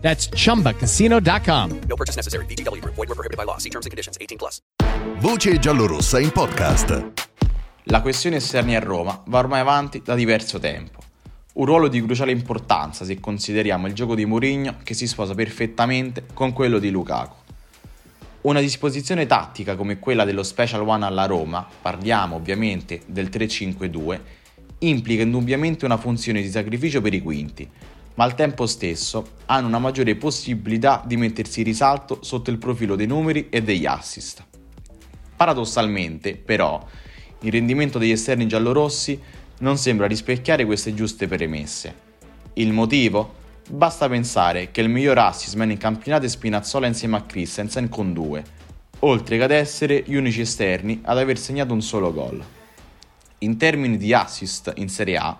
That's chumbacasino.com. No purchase necessary. VGW Group. Void were prohibited by law. See terms and conditions. 18 plus. Voce giallorossa in podcast. La questione esterni a Roma va ormai avanti da diverso tempo. Un ruolo di cruciale importanza se consideriamo il gioco di Mourinho che si sposa perfettamente con quello di Lukaku. Una disposizione tattica come quella dello Special One alla Roma, parliamo ovviamente del 3-5-2, implica indubbiamente una funzione di sacrificio per i quinti, ma al tempo stesso hanno una maggiore possibilità di mettersi in risalto sotto il profilo dei numeri e degli assist. Paradossalmente, però, il rendimento degli esterni giallorossi non sembra rispecchiare queste giuste premesse. Il motivo? Basta pensare che il miglior assist man in campionato è Spinazzola insieme a Christensen con due, oltre che ad essere gli unici esterni ad aver segnato un solo gol. In termini di assist in Serie A,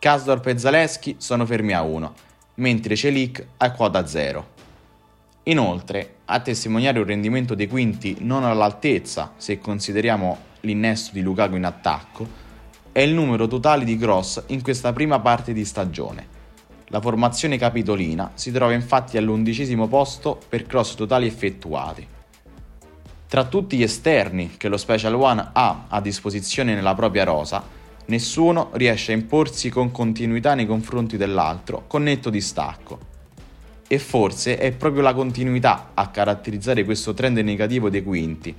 Kasdorp e Zaleschi sono fermi a 1, mentre Celic è quota 0. Inoltre, a testimoniare un rendimento dei quinti non all'altezza se consideriamo l'innesto di Lukaku in attacco, è il numero totale di cross in questa prima parte di stagione. La formazione capitolina si trova infatti all'undicesimo posto per cross totali effettuati. Tra tutti gli esterni che lo Special One ha a disposizione nella propria rosa, nessuno riesce a imporsi con continuità nei confronti dell'altro, con netto distacco. E forse è proprio la continuità a caratterizzare questo trend negativo dei quinti.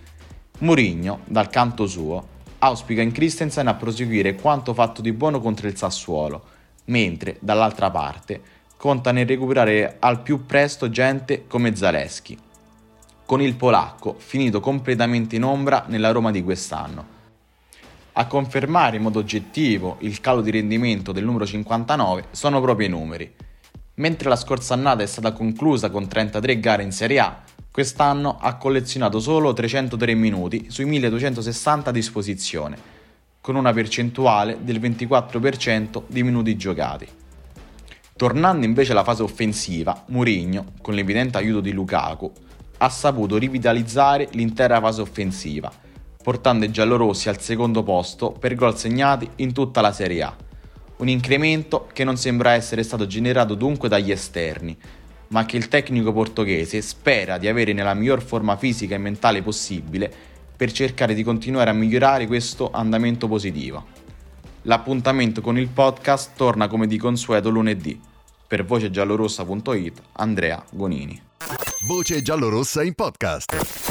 Mourinho, dal canto suo, auspica in Christensen a proseguire quanto fatto di buono contro il Sassuolo, mentre, dall'altra parte, conta nel recuperare al più presto gente come Zaleschi, con il polacco finito completamente in ombra nella Roma di quest'anno. A confermare in modo oggettivo il calo di rendimento del numero 59 sono proprio i numeri. Mentre la scorsa annata è stata conclusa con 33 gare in Serie A, quest'anno ha collezionato solo 303 minuti sui 1260 a disposizione, con una percentuale del 24% di minuti giocati. Tornando invece alla fase offensiva, Mourinho, con l'evidente aiuto di Lukaku, ha saputo rivitalizzare l'intera fase offensiva portando i giallorossi al secondo posto per gol segnati in tutta la Serie A. Un incremento che non sembra essere stato generato dunque dagli esterni, ma che il tecnico portoghese spera di avere nella miglior forma fisica e mentale possibile per cercare di continuare a migliorare questo andamento positivo. L'appuntamento con il podcast torna come di consueto lunedì. Per vocegiallorossa.it Andrea Gonini. Voce giallorossa in podcast.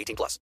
18 plus.